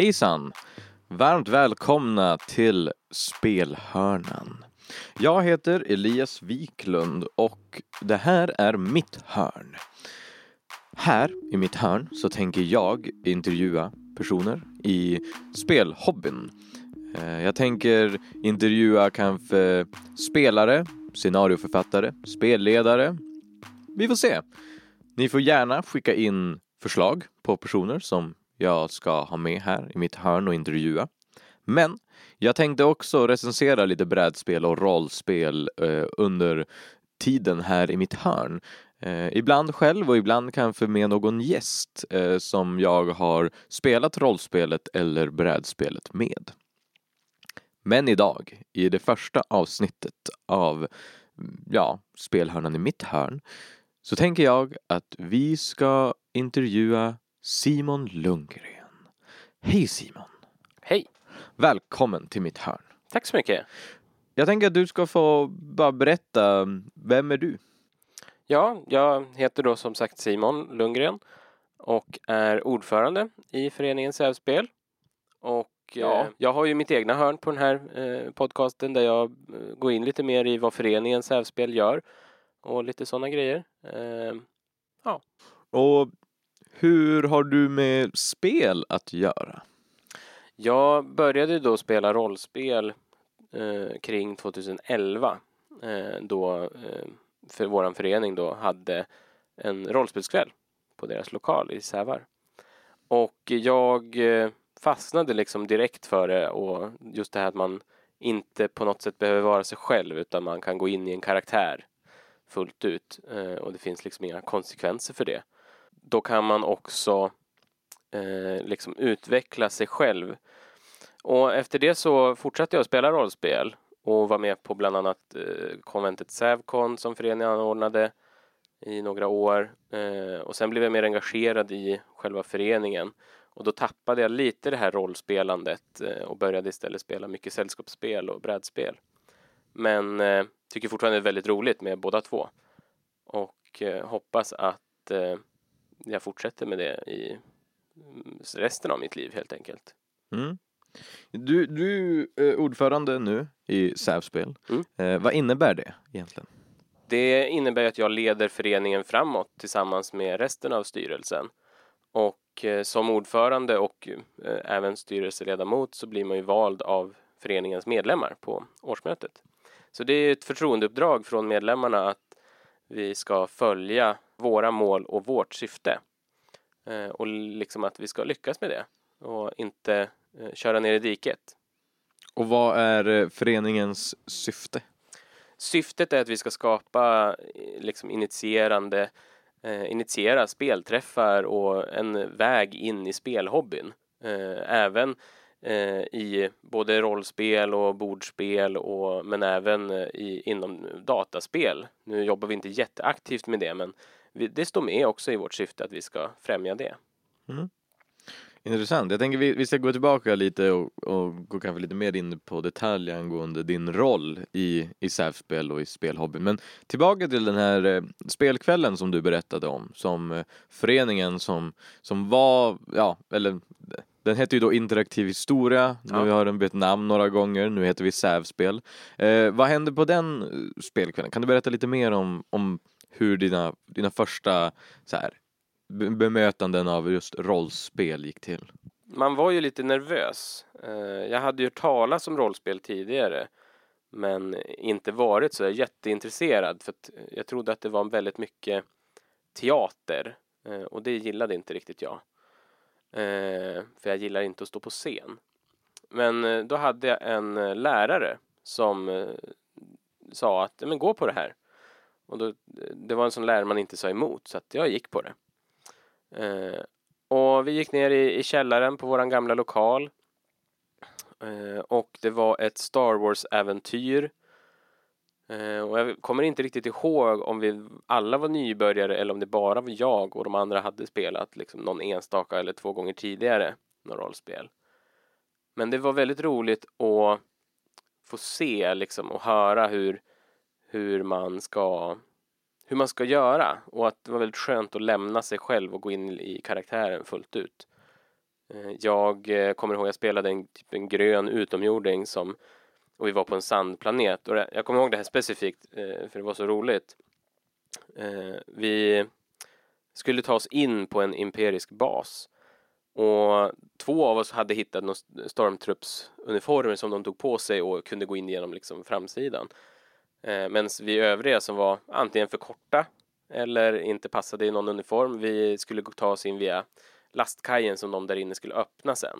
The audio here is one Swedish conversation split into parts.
Hejsan! Varmt välkomna till Spelhörnan. Jag heter Elias Wiklund och det här är mitt hörn. Här i mitt hörn så tänker jag intervjua personer i spelhobbyn. Eh, jag tänker intervjua kanske spelare, scenarioförfattare, spelledare. Vi får se. Ni får gärna skicka in förslag på personer som jag ska ha med här i mitt hörn och intervjua. Men jag tänkte också recensera lite brädspel och rollspel eh, under tiden här i mitt hörn. Eh, ibland själv och ibland kanske med någon gäst eh, som jag har spelat rollspelet eller brädspelet med. Men idag, i det första avsnittet av ja, spelhörnan i mitt hörn, så tänker jag att vi ska intervjua Simon Lundgren. Hej Simon! Hej! Välkommen till mitt hörn. Tack så mycket. Jag tänker att du ska få bara berätta, vem är du? Ja, jag heter då som sagt Simon Lundgren och är ordförande i föreningen Sävspel. Och Ja. eh, jag har ju mitt egna hörn på den här eh, podcasten där jag eh, går in lite mer i vad föreningen Sävspel gör och lite sådana grejer. Eh, Och hur har du med spel att göra? jag började då spela rollspel eh, kring 2011 eh, då eh, för vår förening då hade en rollspelskväll på deras lokal i Sävar. Och jag eh, fastnade liksom direkt för det och just det här att man inte på något sätt behöver vara sig själv utan man kan gå in i en karaktär fullt ut eh, och det finns liksom inga konsekvenser för det. Då kan man också eh, liksom utveckla sig själv. Och efter det så fortsatte jag att spela rollspel och var med på bland annat eh, konventet Sävkon som föreningen anordnade i några år. Eh, och sen blev jag mer engagerad i själva föreningen. Och då tappade jag lite det här rollspelandet eh, och började istället spela mycket sällskapsspel och brädspel. Men eh, tycker fortfarande det är väldigt roligt med båda två. Och eh, hoppas att eh, jag fortsätter med det i mm, resten av mitt liv helt enkelt. Mm. Du, du är ordförande nu i Sävspel. Mm. Eh, vad innebär det egentligen? Det innebär att jag leder föreningen framåt tillsammans med resten av styrelsen. Och eh, som ordförande och eh, även styrelseledamot så blir man ju vald av föreningens medlemmar på årsmötet. Så det är ett förtroendeuppdrag från medlemmarna att vi ska följa våra mål och vårt syfte. Eh, och liksom att vi ska lyckas med det och inte eh, köra ner i diket. Och vad är eh, föreningens syfte? Syftet är att vi ska skapa liksom initierande, initiera spelträffar och en väg in i spelhobbyn. Även i både rollspel och bordspel och, men även i, inom dataspel. Nu jobbar vi inte jätteaktivt med det men det står med också i vårt syfte att vi ska främja det. Intressant. Jag tänker vi, vi ska gå tillbaka lite och, och gå kanske lite mer in på detalj angående din roll i, i SAF-spel och i spelhobbyn. Men tillbaka till den här eh, spelkvällen som du berättade om, som eh, föreningen som, som var, ja, eller den hette ju då Interaktiv historia, nu Ja. har den bytt namn några gånger, nu heter vi SAV-spel. Eh, vad hände på den eh, spelkvällen? Kan du berätta lite mer om, om hur dina, dina första så här, bemötanden av just rollspel gick till? Man var ju lite nervös. Eh, jag hade ju hört talas om rollspel tidigare men inte varit så jätteintresserad för att jag trodde att det var väldigt mycket teater eh, och det gillade inte riktigt jag. Eh, för jag gillar inte att stå på scen. Men då hade jag en lärare som sa att "Ja, men gå på det här. Och då, det var en sån lärare man inte sa emot så att jag gick på det. Eh, och vi gick ner i, i källaren på våran gamla lokal. Eh, och det var ett Star Wars-äventyr. Eh, och jag kommer inte riktigt ihåg om vi alla var nybörjare eller om det bara var jag och de andra hade spelat liksom någon enstaka eller två gånger tidigare några rollspel. Men det var väldigt roligt att få se liksom och höra hur, hur man ska hur man ska göra och att det var väldigt skönt att lämna sig själv och gå in i karaktären fullt ut. Eh, jag eh, kommer ihåg jag spelade en, typ en grön utomjording som och vi var på en sandplanet och jag kommer ihåg det här specifikt eh, för det var så roligt. Vi skulle ta oss in på en imperisk bas och två av oss hade hittat någon stormtruppsuniformer som de tog på sig och kunde gå in genom liksom framsidan. Eh, Medan vi övriga som var antingen för korta eller inte passade i någon uniform, vi skulle ta oss in via lastkajen som de där inne skulle öppna sen.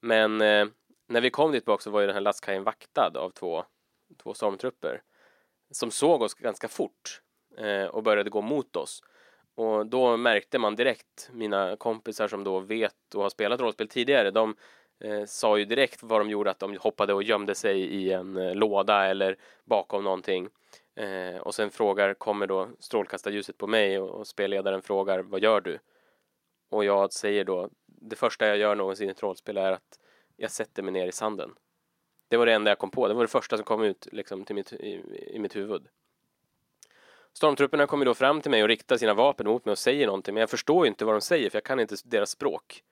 Men eh, när vi kom dit bak så var ju den här lastkajen vaktad av två, två stormtrupper som såg oss ganska fort eh, och började gå mot oss. Och då märkte man direkt, mina kompisar som då vet och har spelat rollspel tidigare, de eh, sa ju direkt vad de gjorde, att de hoppade och gömde sig i en eh, låda eller bakom någonting. Eh, och sen frågar, kommer då strålkastarljuset på mig och, och spelledaren frågar, vad gör du? Och jag säger då, det första jag gör någonsin i ett rollspel är att jag sätter mig ner i sanden. Det var det enda jag kom på, det var det första som kom ut liksom, till mitt, i, i mitt huvud. Stormtrupperna kommer då fram till mig och riktar sina vapen mot mig och säger någonting, men jag förstår ju inte vad de säger för jag kan inte deras språk.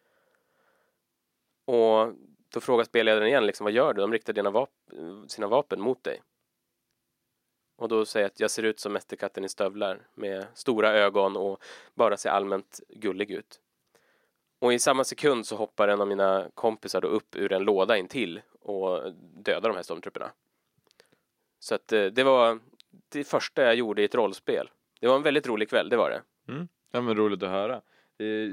Och då frågar spelledaren igen, liksom, vad gör du? De riktar dina vap- sina vapen mot dig. Och då säger jag att jag ser ut som Mästerkatten i stövlar med stora ögon och bara ser allmänt gullig ut. Och i samma sekund så hoppar en av mina kompisar då upp ur en låda intill och dödar de här stormtrupperna. Så att eh, det var det första jag gjorde i ett rollspel. Det var en väldigt rolig kväll, det var det. Mm. Ja men roligt att höra. Det är,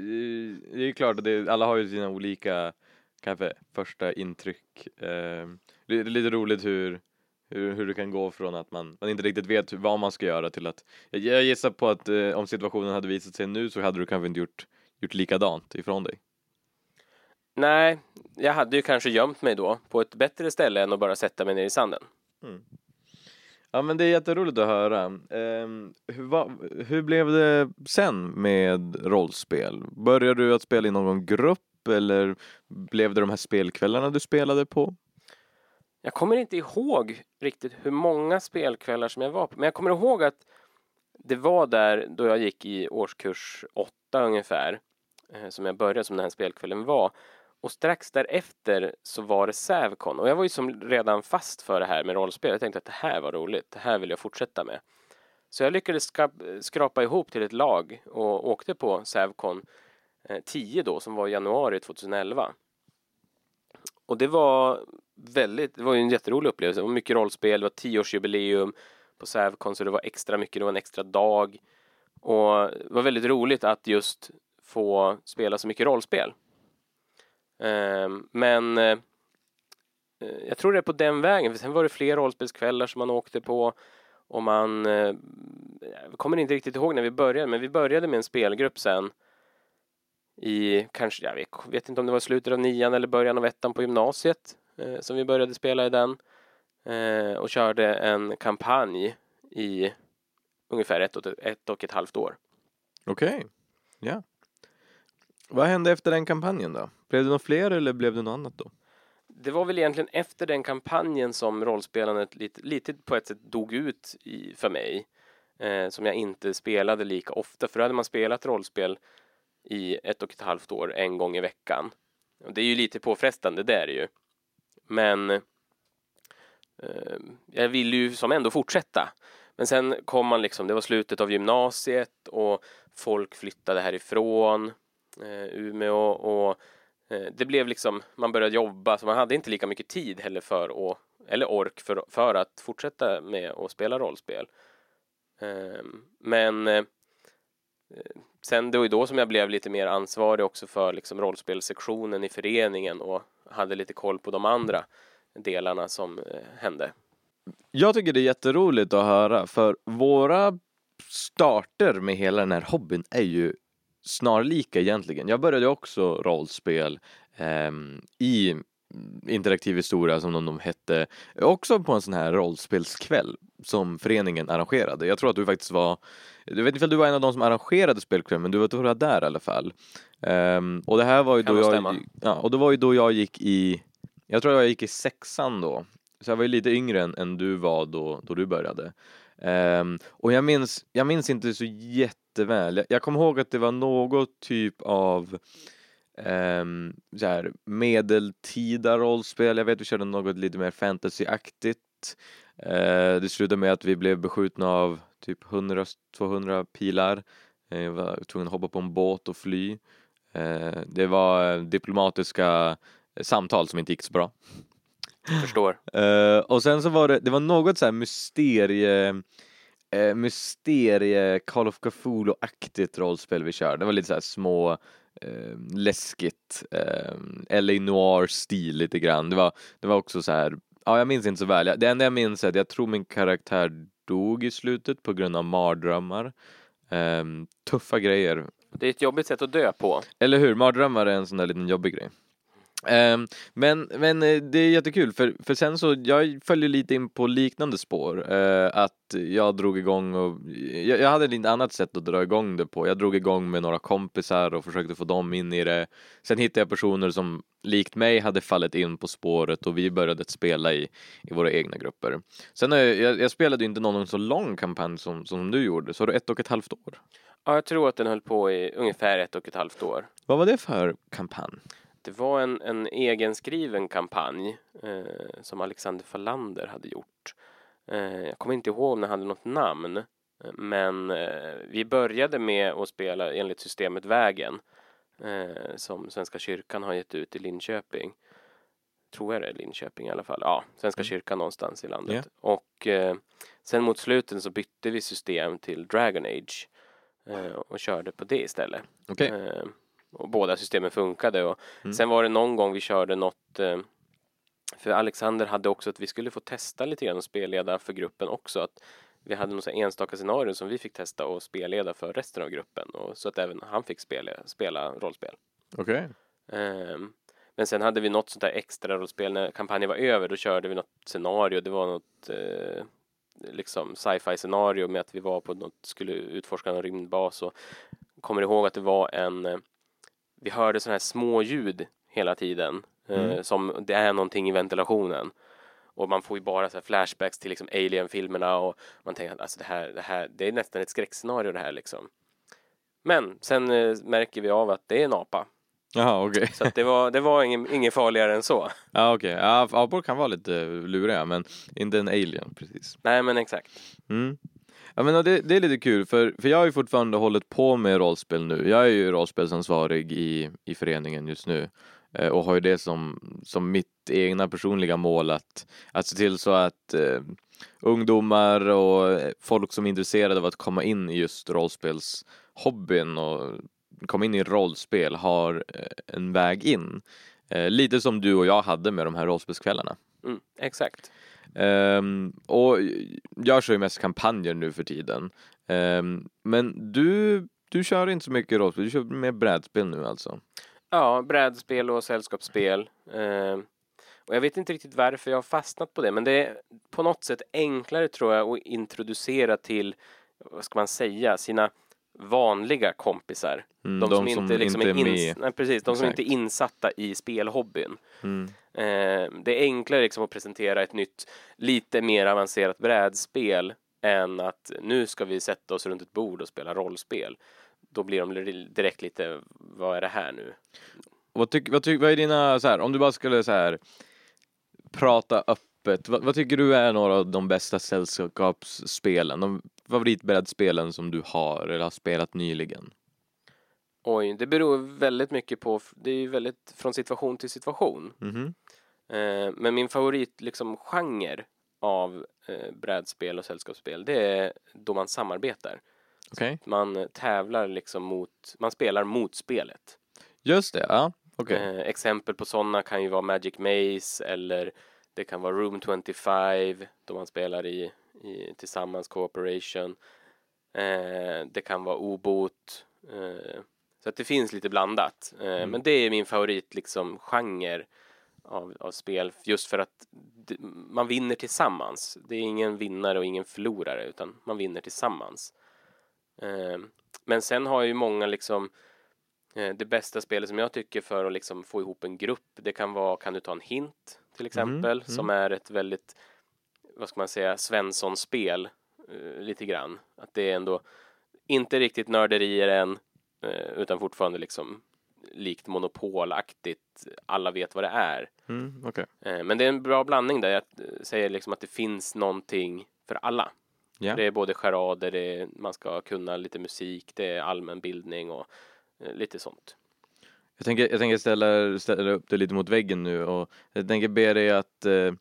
det är ju klart att det, alla har ju sina olika kanske första intryck. Eh, Det är lite roligt hur, hur, hur det kan gå från att man, man inte riktigt vet vad man ska göra till att Jag, gissar på att eh, om situationen hade visat sig nu så hade du kanske inte gjort, gjort likadant ifrån dig. Nej, jag hade ju kanske gömt mig då på ett bättre ställe än att bara sätta mig ner i sanden. Ja men det är jätteroligt att höra. Ehm, hur, va, hur blev det sen med rollspel? Började du att spela i någon grupp eller blev det de här spelkvällarna du spelade på? Jag kommer inte ihåg riktigt hur många spelkvällar som jag var på, men jag kommer ihåg att det var där då jag gick i årskurs åtta ungefär eh, som jag började som den här spelkvällen var. Och strax därefter så var det Sävcon och jag var ju som redan fast för det här med rollspel. Jag tänkte att det här var roligt, det här vill jag fortsätta med. Så jag lyckades skrapa ihop till ett lag och åkte på Sävcon Eh, 10 då som var i januari 2011. Och det var väldigt, det var ju en jätterolig upplevelse. Det var mycket rollspel, det var tioårsjubileum på Sävcon så det var extra mycket, det var en extra dag. Och det var väldigt roligt att just få spela så mycket rollspel. Ehm, men eh, eh, jag tror det är på den vägen, för sen var det fler rollspelskvällar som man åkte på och man jag kommer inte riktigt ihåg när vi började, men vi började med en spelgrupp sen i kanske, jag vet, vet inte om det var slutet av nian eller början av ettan på gymnasiet eh, som vi började spela i den eh, och körde en kampanj i ungefär ett och ett, och ett halvt år. Okej, ja. Vad hände efter den kampanjen då? Blev det något fler eller blev det något annat då? Det var väl egentligen efter den kampanjen som rollspelandet lite, lite på ett sätt dog ut i, för mig. Eh, som jag inte spelade lika ofta. För då hade man spelat rollspel i ett och ett halvt år en gång i veckan. Och det är ju lite påfrestande, det är det ju. Men eh, jag ville ju som ändå fortsätta. Men sen kom man liksom, det var slutet av gymnasiet och folk flyttade härifrån eh, Umeå och eh, det blev liksom, man började jobba så man hade inte lika mycket tid heller för att, eller ork för, för att fortsätta med att spela rollspel. Eh, men eh, sen det var ju då som jag blev lite mer ansvarig också för liksom rollspelsektionen i föreningen och hade lite koll på de andra delarna som eh, hände. Jag tycker det är jätteroligt att höra för våra starter med hela den här hobbyn är ju snarlika egentligen. Jag började också rollspel eh, i interaktiv historia som de hette, också på en sån här rollspelskväll som föreningen arrangerade. Jag tror att du faktiskt var, jag vet inte om du var en av de som arrangerade spelkvällen men du var, du var där i alla fall. Ehm, och det här var ju Kan då jag, stämma. ja, och det var ju då jag gick i, jag tror jag gick i sexan då. Så jag var ju lite yngre än, än du var då, då du började. Ehm, och jag minns, jag minns inte så jätteväl. Jag, jag kommer ihåg att det var något typ av ehm, så här, medeltida rollspel. Jag vet vi körde något lite mer fantasyaktigt. Eh, det slutade med att vi blev beskjutna av typ 100-200 pilar. Eh, Jag var tvungen att hoppa på en båt och fly. Eh, Det var eh, diplomatiska samtal som inte gick så bra. Förstår. Eh, och sen så var det, det var något så här mysterie, mysterie Call of Cthulhu-aktigt rollspel vi körde. Det var lite så här små, eh, läskigt, uh, LA Noir-stil lite grann. Det var, det var också så här, ja jag minns inte så väl. Det enda jag minns är att jag tror min karaktär dog i slutet på grund av mardrömmar. Ehm, tuffa grejer. Det är ett jobbigt sätt att dö på. Eller hur? Mardrömmar är en sån där liten jobbig grej. Ehm, men, men eh, det är jättekul för, för sen så, jag följer lite in på liknande spår. eh, att jag drog igång och, jag, jag hade ett annat sätt att dra igång det på. Jag drog igång med några kompisar och försökte få dem in i det. Sen hittade jag personer som likt mig hade fallit in på spåret och vi började spela i, i våra egna grupper. Sen har jag, jag, spelade inte någon så lång kampanj som, som du gjorde, så det ett och ett halvt år. Ja, jag tror att den höll på i ungefär ett och ett halvt år. Vad var det för kampanj? Det var en, en egenskriven kampanj eh, som Alexander Falander hade gjort. Eh, jag kommer inte ihåg om den hade något namn. eh, Men eh, vi började med att spela enligt systemet Vägen eh, som Svenska kyrkan har gett ut i Linköping. Tror jag det är Linköping i alla fall. Ja, Svenska Mm. kyrkan någonstans i landet. Och eh, sen mot slutet så bytte vi system till Dragon Age och körde på det istället. Okej. Och båda systemen funkade. Och Mm. Sen var det någon gång vi körde något eh, för Alexander hade också att vi skulle få testa lite grann och spelleda för gruppen också. Att vi hade några enstaka scenarion som vi fick testa och spelleda för resten av gruppen. Och så att även han fick spela, spela rollspel. Okej. Ehm, men sen hade vi något sånt där extra rollspel när kampanjen var över. Då körde vi något scenario. Det var något eh, liksom sci-fi scenario med att vi var på något, skulle utforska en rymdbas och kommer ihåg att det var en eh, vi hörde sådana här små ljud hela tiden eh, Mm. som det är någonting i ventilationen. Och man får ju bara så flashbacks till liksom Alien-filmerna och man tänker att alltså det här, det här, det är nästan ett skräckscenario det här liksom. Men sen eh, märker vi av att det är en apa. Jaha, okej. Så att det var, det var ingen, ingen farligare än så. Ja okej, ja, apor kan vara lite luriga men inte en alien precis. Nej men exakt. Mm. Ja men det, det är lite kul för, för jag har ju fortfarande hållit på med rollspel nu. Jag är ju rollspelsansvarig i, i föreningen just nu eh, och har ju det som, som mitt egna personliga mål att, att se till så att eh, ungdomar och folk som är intresserade av att komma in i just rollspelshobbyn och komma in i rollspel har eh, en väg in. Eh, lite som du och jag hade med de här rollspelskvällarna. Mm, exakt. Ehm, och jag kör ju mest kampanjer nu för tiden. Ehm, men du, du kör inte så mycket rollspel, du kör mer brädspel nu alltså? Ja, brädspel och sällskapsspel. Eh, och jag vet inte riktigt varför jag har fastnat på det, men det är på något sätt enklare tror jag att introducera till, vad ska man säga, sina vanliga kompisar. Mm, De, som, inte liksom inte är, ins- nej, precis, de som Exakt. inte är insatta i spelhobbyn. Mm. Eh, det är enklare liksom att presentera ett nytt, lite mer avancerat brädspel än att nu ska vi sätta oss runt ett bord och spela rollspel. Då blir de direkt lite, vad är det här nu? Vad, tyck, vad, tyck, vad är dina, så här, om du bara skulle så här prata öppet, vad, vad tycker du är några av de bästa sällskapsspelen? De favoritbrädspelen som du har eller har spelat nyligen? Oj, det beror väldigt mycket på, det är ju väldigt från situation till situation. Mhm. Eh, men min favorit liksom genre av eh, brädspel och sällskapsspel, det är då man samarbetar. Okej, Man eh, tävlar liksom mot, man spelar mot spelet. just det, ja, okej. Eh, exempel på sådana kan ju vara Magic Maze eller det kan vara Room 25 då man spelar i, i tillsammans cooperation. Eh, det kan vara obot. Så att det finns lite blandat. Eh, Mm. Men det är min favorit liksom genre av, av spel just för att d- man vinner tillsammans. Det är ingen vinnare och ingen förlorare utan man vinner tillsammans. Eh, men sen har ju många liksom Eh, Det bästa spelet som jag tycker för att liksom få ihop en grupp, det kan vara Kan du ta en hint till exempel, mm. som är ett väldigt, vad ska man säga, Svensson-spel eh, lite grann. Att det är ändå inte riktigt nörderier än, utan fortfarande liksom likt monopolaktigt. Alla vet vad det är. Mm, okej. Eh, Men det är en bra blandning där jag eh, säger liksom att det finns någonting för alla. Ja. Det är både charader, det är, man ska kunna lite musik, det är allmänbildning och eh, lite sånt. Jag tänker, jag tänker ställa, ställa upp det lite mot väggen nu och jag tänker be dig att eh,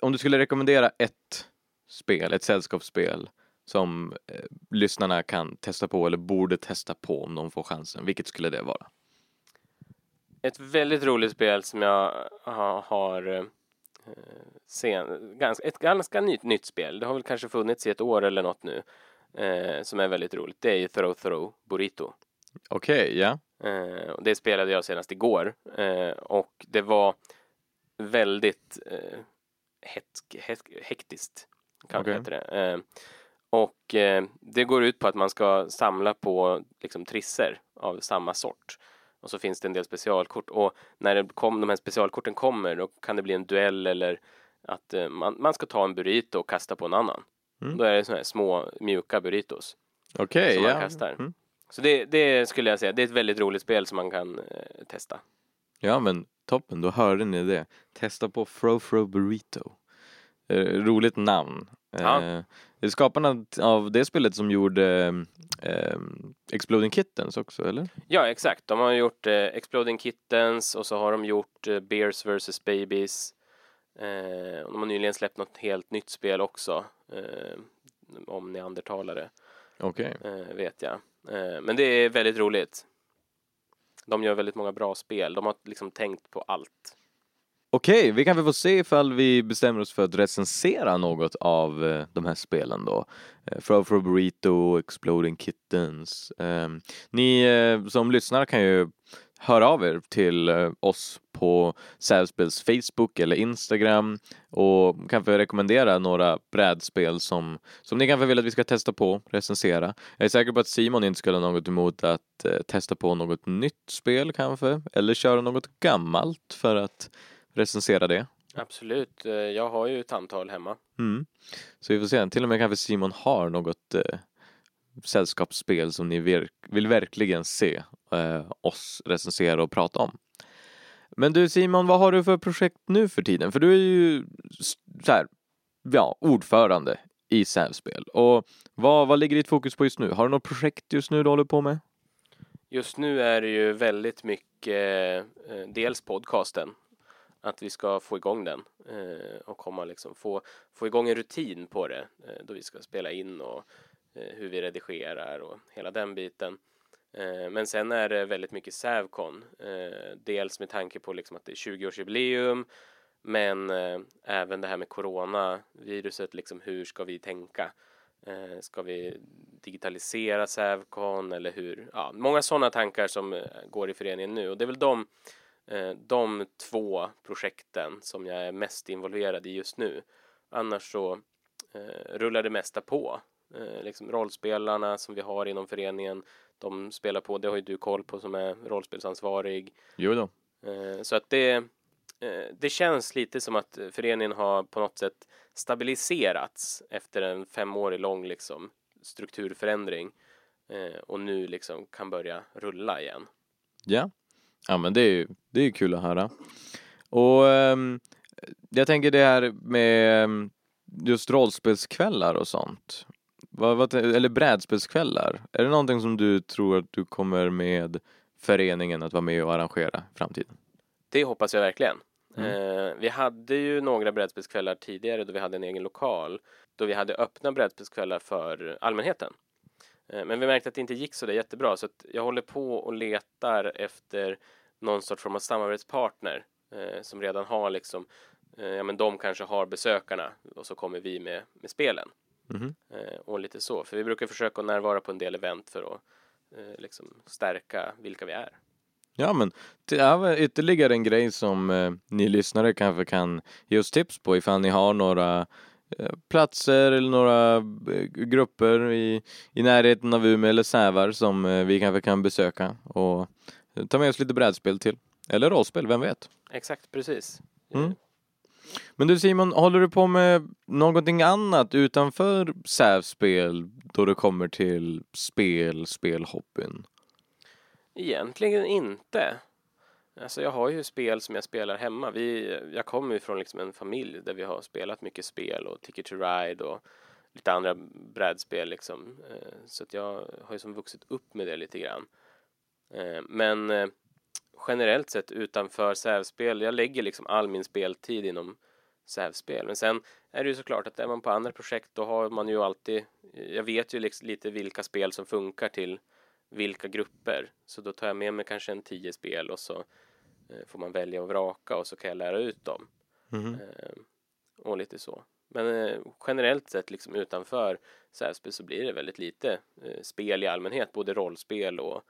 om du skulle rekommendera ett spel, ett sällskapsspel som eh, lyssnarna kan testa på eller borde testa på om de får chansen, vilket skulle det vara? Ett väldigt roligt spel som jag ha- har eh, sen, ganska, ett ganska nytt, nytt spel. Det har väl kanske funnits i ett år eller något nu. Eh, som är väldigt roligt. Det är ju Throw Throw Burrito. Okej, ja. Eh, det spelade jag senast igår. Eh, och det var väldigt eh, het, het, hektiskt. Kan heta det. Och eh, det går ut på att man ska samla på liksom, trisser av samma sort. Och så finns det en del specialkort. Och när det kom, de här specialkorten kommer då kan det bli en duell eller att eh, man, man ska ta en burrito och kasta på en annan. Mm. Då är det sådana här små mjuka burritos. Okej, Som man ja. kastar. Mm. Så det, det skulle jag säga, det är ett väldigt roligt spel som man kan eh, testa. Ja men toppen, då hörde ni det. Testa på Fro Fro Burrito. Eh, roligt namn. Ja. Eh, det är skaparna av det spelet som gjorde eh, Exploding Kittens också, eller? Ja, exakt. De har gjort eh, Exploding Kittens och så har de gjort eh, Bears vs Babies. Eh, de har nyligen släppt något helt nytt spel också. Eh, om neandertalare, Okej. eh, vet jag. Eh, men det är väldigt roligt. De gör väldigt många bra spel. De har liksom tänkt på allt. Okej, vi kan väl få se ifall vi bestämmer oss för att recensera något av eh, de här spelen då. Eh, Fro Fro Burrito, Exploding Kittens. Ehm, ni eh, som lyssnar kan ju höra av er till oss på Sävspels Facebook eller Instagram och kanske rekommendera några brädspel som, som ni kanske vill att vi ska testa på, recensera. Jag är säker på att Simon inte skulle ha något emot att eh, testa på något nytt spel kanske, eller köra något gammalt för att recensera det. Absolut. Eh, jag har ju ett antal hemma. Mm. Så vi får se, till och med kanske Simon har något eh, sällskapsspel som ni ver- vill verkligen se eh, oss recensera och prata om. Men du Simon, vad har du för projekt nu för tiden? För du är ju så här, ja, ordförande i Sävspel. Och vad, vad ligger ditt fokus på just nu? Har du något projekt just nu du håller på med? Just nu är det ju väldigt mycket eh, dels podcasten att vi ska få igång den eh, och komma liksom få, få igång en rutin på det eh, då vi ska spela in och eh, hur vi redigerar och hela den biten. Eh, men sen är det väldigt mycket Sävcon. Eh, dels med tanke på liksom att det är 20-årsjubileum men eh, även det här med coronaviruset, liksom hur ska vi tänka? Eh, ska vi digitalisera Sävcon eller hur? Ja, många sådana tankar som eh, går i föreningen nu och det är väl de, de två projekten som jag är mest involverad i just nu. Annars så eh, rullar det mesta på. Eh, liksom rollspelarna som vi har inom föreningen, de spelar på, det har ju du koll på som är rollspelsansvarig. Jo då. Eh, Så att det, eh, det känns lite som att föreningen har på något sätt stabiliserats efter en femårig lång liksom, strukturförändring eh, och nu liksom kan börja rulla igen. Ja, ja men det är ju det är kul att höra. Och ehm, jag tänker det här med ehm, just rollspelskvällar och sånt. Vad, vad, eller brädspelskvällar. Är det någonting som du tror att du kommer med föreningen att vara med och arrangera i framtiden? Det hoppas jag verkligen. Mm. Eh, vi hade ju några brädspelskvällar tidigare då vi hade en egen lokal då vi hade öppna brädspelskvällar för allmänheten. Eh, men vi märkte att det inte gick så där jättebra så att jag håller på och letar efter någon sorts form av samarbetspartner eh, som redan har liksom eh, ja men de kanske har besökarna och så kommer vi med, med spelen Mhm. eh, och lite så för vi brukar försöka närvara på en del event för att eh, liksom stärka vilka vi är. Ja men det är ytterligare en grej som eh, ni lyssnare kanske kan ge oss tips på ifall ni har några platser eller några eh, grupper i, i närheten av Umeå eller Sävar som eh, vi kanske kan besöka och eh, ta med oss lite brädspel till. Eller rollspel, vem vet? Exakt, precis. Mm. Men du Simon, håller du på med någonting annat utanför Sävspel då det kommer till spel, spelhobbyn? Egentligen inte. Alltså jag har ju spel som jag spelar hemma. Vi, jag kommer ju från liksom en familj där vi har spelat mycket spel och Ticket to Ride och lite andra brädspel liksom. Eh, så att jag har ju som vuxit upp med det lite grann. Eh, men eh, generellt sett utanför sävspel, jag lägger liksom all min speltid inom sävspel. Men sen är det ju såklart att är man på andra projekt då har man ju alltid, jag vet ju liksom lite vilka spel som funkar till vilka grupper. Så då tar jag med mig kanske en tio spel och så får man välja och vraka och så kan jag lära ut dem. Mhm. Och lite så. Men eh, generellt sett liksom utanför sävspel så blir det väldigt lite eh, spel i allmänhet, både rollspel och,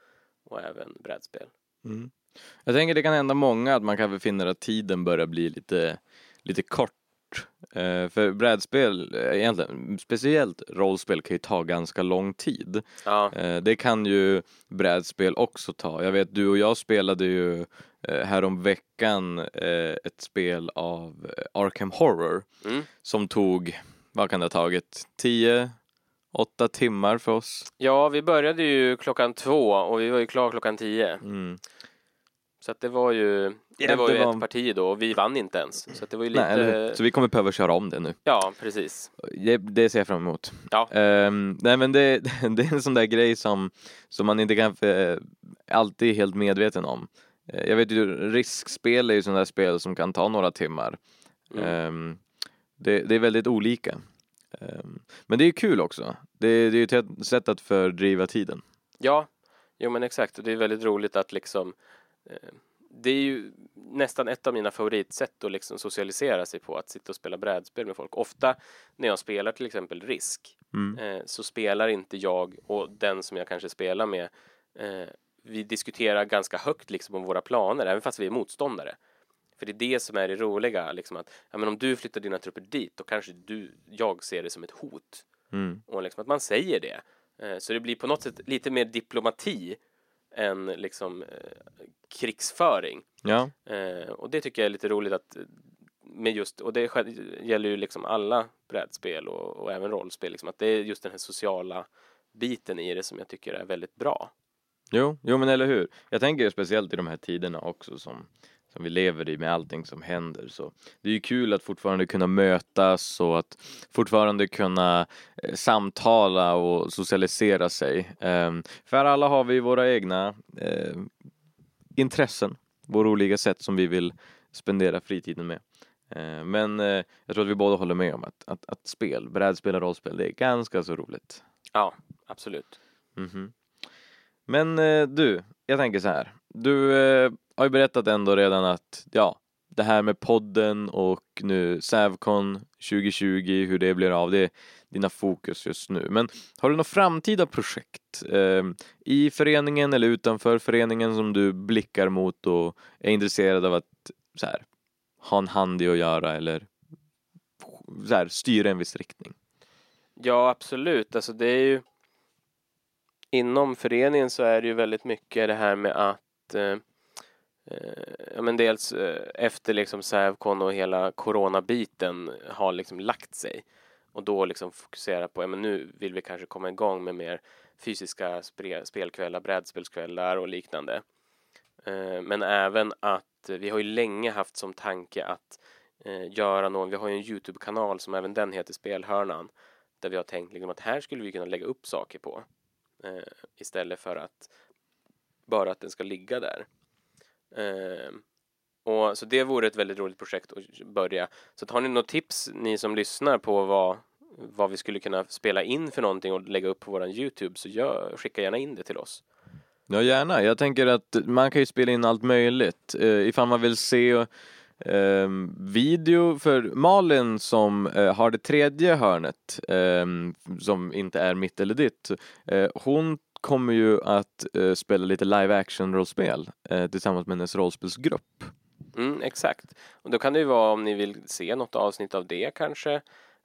och även brädspel. Mm. Jag tänker det kan hända många att man kanske finner att tiden börjar bli lite, lite kort. Eh, för brädspel, eh, egentligen, speciellt rollspel kan ju ta ganska lång tid. Ja, Eh, det kan ju brädspel också ta. Jag vet du och jag spelade ju eh, härom veckan eh, ett spel av eh, Arkham Horror mm. som tog, vad kan det ha tagit, 10, 8 timmar för oss? ja vi började ju klockan två och vi var ju klar klockan tio. Mm. Så att det var ju, Ja, det var ju det var- ett parti då och vi vann inte ens. Så att det var ju lite, Nej, så vi kommer behöva köra om det nu. ja precis. Det, det ser jag fram emot. Ja. Ehm, nej men det, det är en sån där grej som, som man inte kan eh, alltid är helt medveten om. Eh, jag vet ju, riskspel är ju sådana där spel som kan ta några timmar. Mm. Ehm, det, det är väldigt olika. Ehm, men det är kul också. Det, det är ju ett sätt att fördriva tiden. Ja, jo men exakt och det är väldigt roligt att liksom eh, det är ju nästan ett av mina favoritsätt att liksom socialisera sig på, att sitta och spela brädspel med folk. Ofta när jag spelar till exempel Risk Mm. eh, så spelar inte jag och den som jag kanske spelar med eh, vi diskuterar ganska högt liksom om våra planer, även fast vi är motståndare. För det är det som är det roliga, liksom att ja, men om du flyttar dina trupper dit, då kanske du, jag ser det som ett hot. Mm. Och liksom att man säger det. Eh, Så det blir på något sätt lite mer diplomati än liksom eh, krigsföring. Ja, Eh, Och det tycker jag är lite roligt att med just, och det gäller ju liksom alla brädspel och, och även rollspel, liksom, att det är just den här sociala biten i det som jag tycker är väldigt bra. Jo, jo men eller hur. Jag tänker ju speciellt i de här tiderna också som, som vi lever i med allting som händer. Så det är ju kul att fortfarande kunna mötas och att fortfarande kunna eh, samtala och socialisera sig. Ehm, för alla har vi våra egna eh, intressen, våra olika sätt som vi vill spendera fritiden med. Eh, men jag tror att vi båda håller med om att, att, att spel, brädspel och rollspel, det är ganska så roligt. Ja, absolut. Mhm. Men eh, du, jag tänker så här. Du eh, har ju berättat ändå redan att, ja, det här med podden och nu Sävcon 2020, hur det blir av, det är dina fokus just nu. Men har du några framtida projekt eh, i föreningen eller utanför föreningen som du blickar mot och är intresserad av att så här, ha en hand i att göra eller så här, styra en viss riktning? Ja, absolut. Alltså det är ju inom föreningen så är det ju väldigt mycket det här med att eh, eh ja, men dels eh, efter liksom Sävcon och hela coronabiten har liksom lagt sig och då liksom fokusera på, ja men nu vill vi kanske komma igång med mer fysiska spre- spelkvällar, brädspelskvällar och liknande. Eh, men även att vi har ju länge haft som tanke att eh, göra någon, vi har ju en Youtube-kanal som även den heter Spelhörnan där vi har tänkt liksom att här skulle vi kunna lägga upp saker på Eh, istället för att bara att den ska ligga där. Eh, och så det vore ett väldigt roligt projekt att börja. Så att har ni något tips, ni som lyssnar på vad, vad vi skulle kunna spela in för någonting och lägga upp på våran Youtube så gör, skicka gärna in det till oss. Ja, gärna. Jag tänker att man kan ju spela in allt möjligt. Eh, ifall man vill se ehm, video för Malin som eh, har det tredje hörnet ehm, som inte är mitt eller ditt. eh, hon kommer ju att eh, spela lite live action rollspel eh, tillsammans med hennes rollspelsgrupp. Mm, exakt. Och då kan det ju vara om ni vill se något avsnitt av det kanske.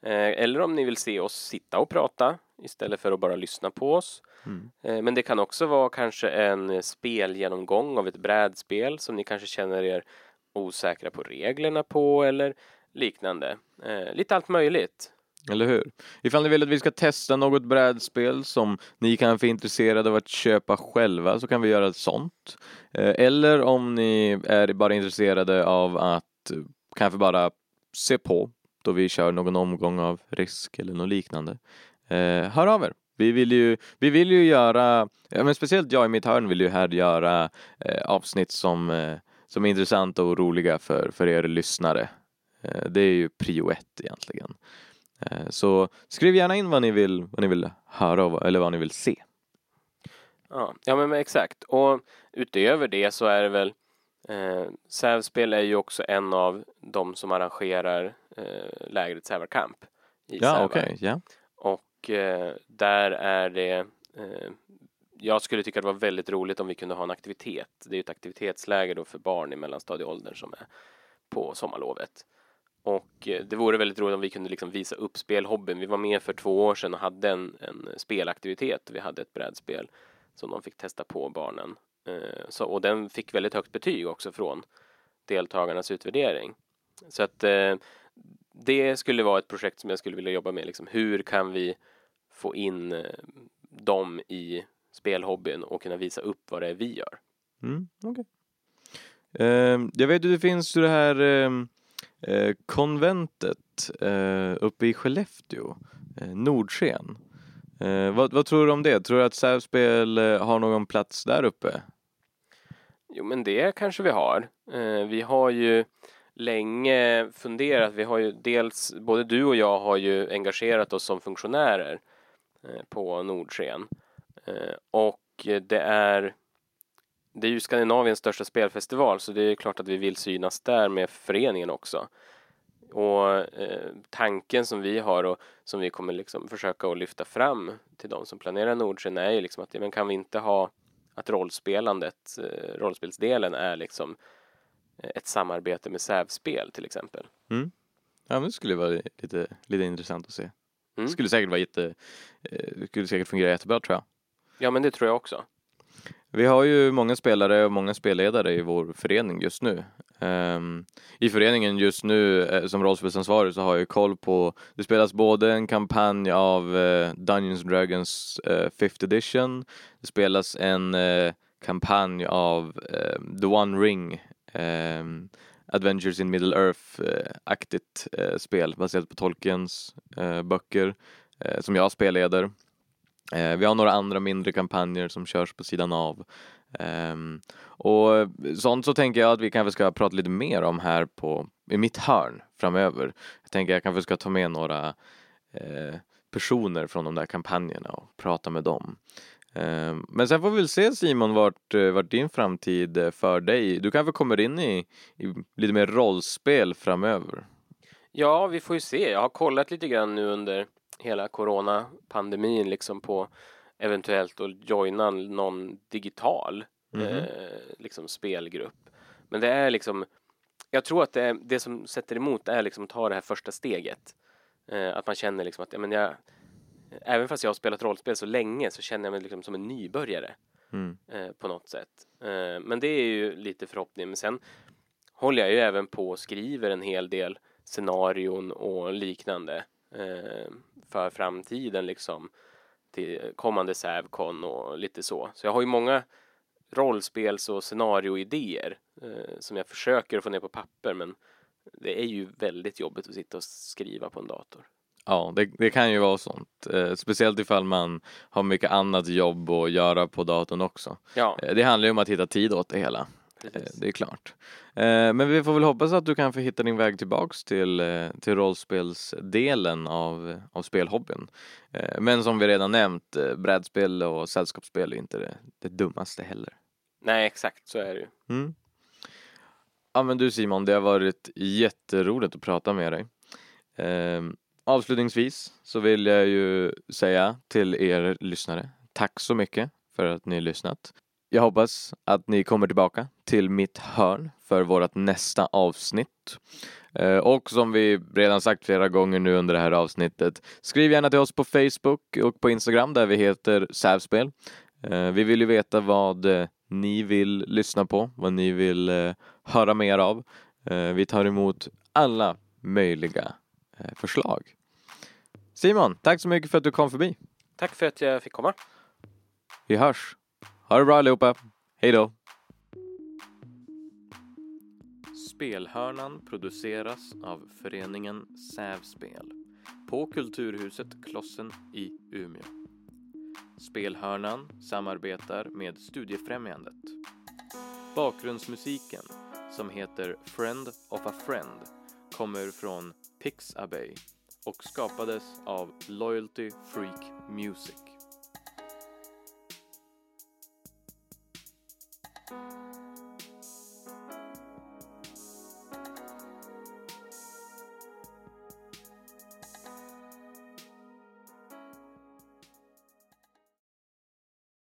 Eh, eller om ni vill se oss sitta och prata istället för att bara lyssna på oss. Mm. Eh, men det kan också vara kanske en spelgenomgång av ett brädspel som ni kanske känner er osäkra på reglerna på eller liknande. Eh, lite allt möjligt. Eller hur? Ifall ni vill att vi ska testa något brädspel som ni kanske är intresserade av att köpa själva så kan vi göra ett sånt. Eh, Eller om ni är bara intresserade av att eh, kanske bara se på då vi kör någon omgång av risk eller något liknande. Eh, Hör av er! Vi vill ju, vi vill ju göra, ja, men speciellt jag i mitt hörn vill ju här göra eh, avsnitt som, eh, som är intressanta och roliga för, för er lyssnare. Eh, det är ju prio ett egentligen. Eh, Så skriv gärna in vad ni vill, vad ni vill höra och- eller vad ni vill se. Ja, ja men, exakt. Och utöver det så är det väl eh, Sävspel är ju också en av de som arrangerar eh, lägret Sävarkamp i Ja, okej, ja. Och eh, där är det eh, jag skulle tycka det var väldigt roligt om vi kunde ha en aktivitet. Det är ju ett aktivitetsläger då för barn i mellanstadieåldern som är på sommarlovet. Och eh, det vore väldigt roligt om vi kunde liksom visa upp spelhobbyn. Vi var med för två år sedan och hade en, en spelaktivitet. Vi hade ett brädspel som de fick testa på barnen. Eh, så, och den fick väldigt högt betyg också från deltagarnas utvärdering. Så att eh, det skulle vara ett projekt som jag skulle vilja jobba med. Liksom, hur kan vi få in dem i spelhobbyn och kunna visa upp vad det är vi gör? Mm, okej. Ehm, jag vet ju det finns ju det här ehm, eh, konventet eh, uppe i Skellefteå, eh, Nordsken. Eh, vad, vad tror du om det? Tror du att Sävspel eh, har någon plats där uppe? Jo, men det kanske vi har. Eh, vi har ju länge funderat. Vi har ju dels, både du och jag har ju engagerat oss som funktionärer eh, på Nordsken. Eh, och det är det är ju Skandinaviens största spelfestival så det är klart att vi vill synas där med föreningen också. Och eh, tanken som vi har och som vi kommer liksom försöka att lyfta fram till de som planerar Nordsken är ju liksom att men kan vi inte ha att rollspelandet, eh, rollspelsdelen är liksom eh, ett samarbete med sävspel till exempel. Ja, men det skulle vara lite, lite intressant att se. Mm. Det skulle säkert vara jätte, eh, skulle säkert fungera jättebra tror jag. Ja, men det tror jag också. Vi har ju många spelare och många spelledare i vår förening just nu. Um, I föreningen just nu eh, som rollspelsansvarig så har jag koll på, det spelas både en kampanj av uh, Dungeons Dragons eh, 5th edition, det spelas en uh, kampanj av uh, The One Ring, um, Adventures in Middle Earth-aktigt spel baserat på Tolkiens böcker som jag spelleder. Eh, vi har några andra mindre kampanjer som körs på sidan av. Ehm, och sånt så tänker jag att vi kanske ska prata lite mer om här på, i mitt hörn framöver. Jag tänker jag kanske ska ta med några eh, personer från de där kampanjerna och prata med dem. Ehm, men sen får vi väl se Simon vart, eh, vart din framtid eh, för dig. Du kanske kommer in i, i lite mer rollspel framöver. Ja, vi får ju se. Jag har kollat lite grann nu under hela coronapandemin liksom på eventuellt att joina någon digital Mhm. eh, liksom spelgrupp. Men det är liksom jag tror att det, är, det som sätter emot är liksom att ta det här första steget. Eh, att man känner liksom att ja, men jag, även fast jag har spelat rollspel så länge så känner jag mig liksom som en nybörjare Mm. eh, på något sätt. Eh, men det är ju lite förhoppning. Men sen håller jag ju även på och skriver en hel del scenarion och liknande för framtiden liksom till kommande Sävcon och lite så. Så jag har ju många rollspels och scenarioidéer eh, som jag försöker få ner på papper men det är ju väldigt jobbigt att sitta och skriva på en dator. Ja, det, det kan ju vara sånt. Eh, speciellt ifall man har mycket annat jobb att göra på datorn också. Ja, Eh, det handlar ju om att hitta tid åt det hela. Eh, precis. det är klart. Eh, men vi får väl hoppas att du kan få hitta din väg tillbaks till, eh, till rollspelsdelen av, av spelhobbyn. Eh, men som vi redan nämnt, eh, brädspel och sällskapsspel är inte det, det dummaste heller. Nej, exakt så är det ju. Mm. Ja men du Simon, det har varit jätteroligt att prata med dig. Eh, avslutningsvis så vill jag ju säga till er lyssnare, tack så mycket för att ni har lyssnat. Jag hoppas att ni kommer tillbaka till mitt hörn för vårt nästa avsnitt. Eh, och som vi redan sagt flera gånger nu under det här avsnittet, skriv gärna till oss på Facebook och på Instagram där vi heter Sävspel. Eh, vi vill ju veta vad eh, ni vill lyssna på, vad ni vill höra mer av. Vi tar emot alla möjliga förslag. Simon, tack så mycket för att du kom förbi. Tack för att jag fick komma. Vi hörs. Ha det bra allihopa. Hej då. Spelhörnan produceras av föreningen Sävspel på Kulturhuset Klossen i Umeå. Spelhörnan samarbetar med Studiefrämjandet. Bakgrundsmusiken, som heter Friend of a Friend, kommer från Pixabay och skapades av Loyalty Freak Music.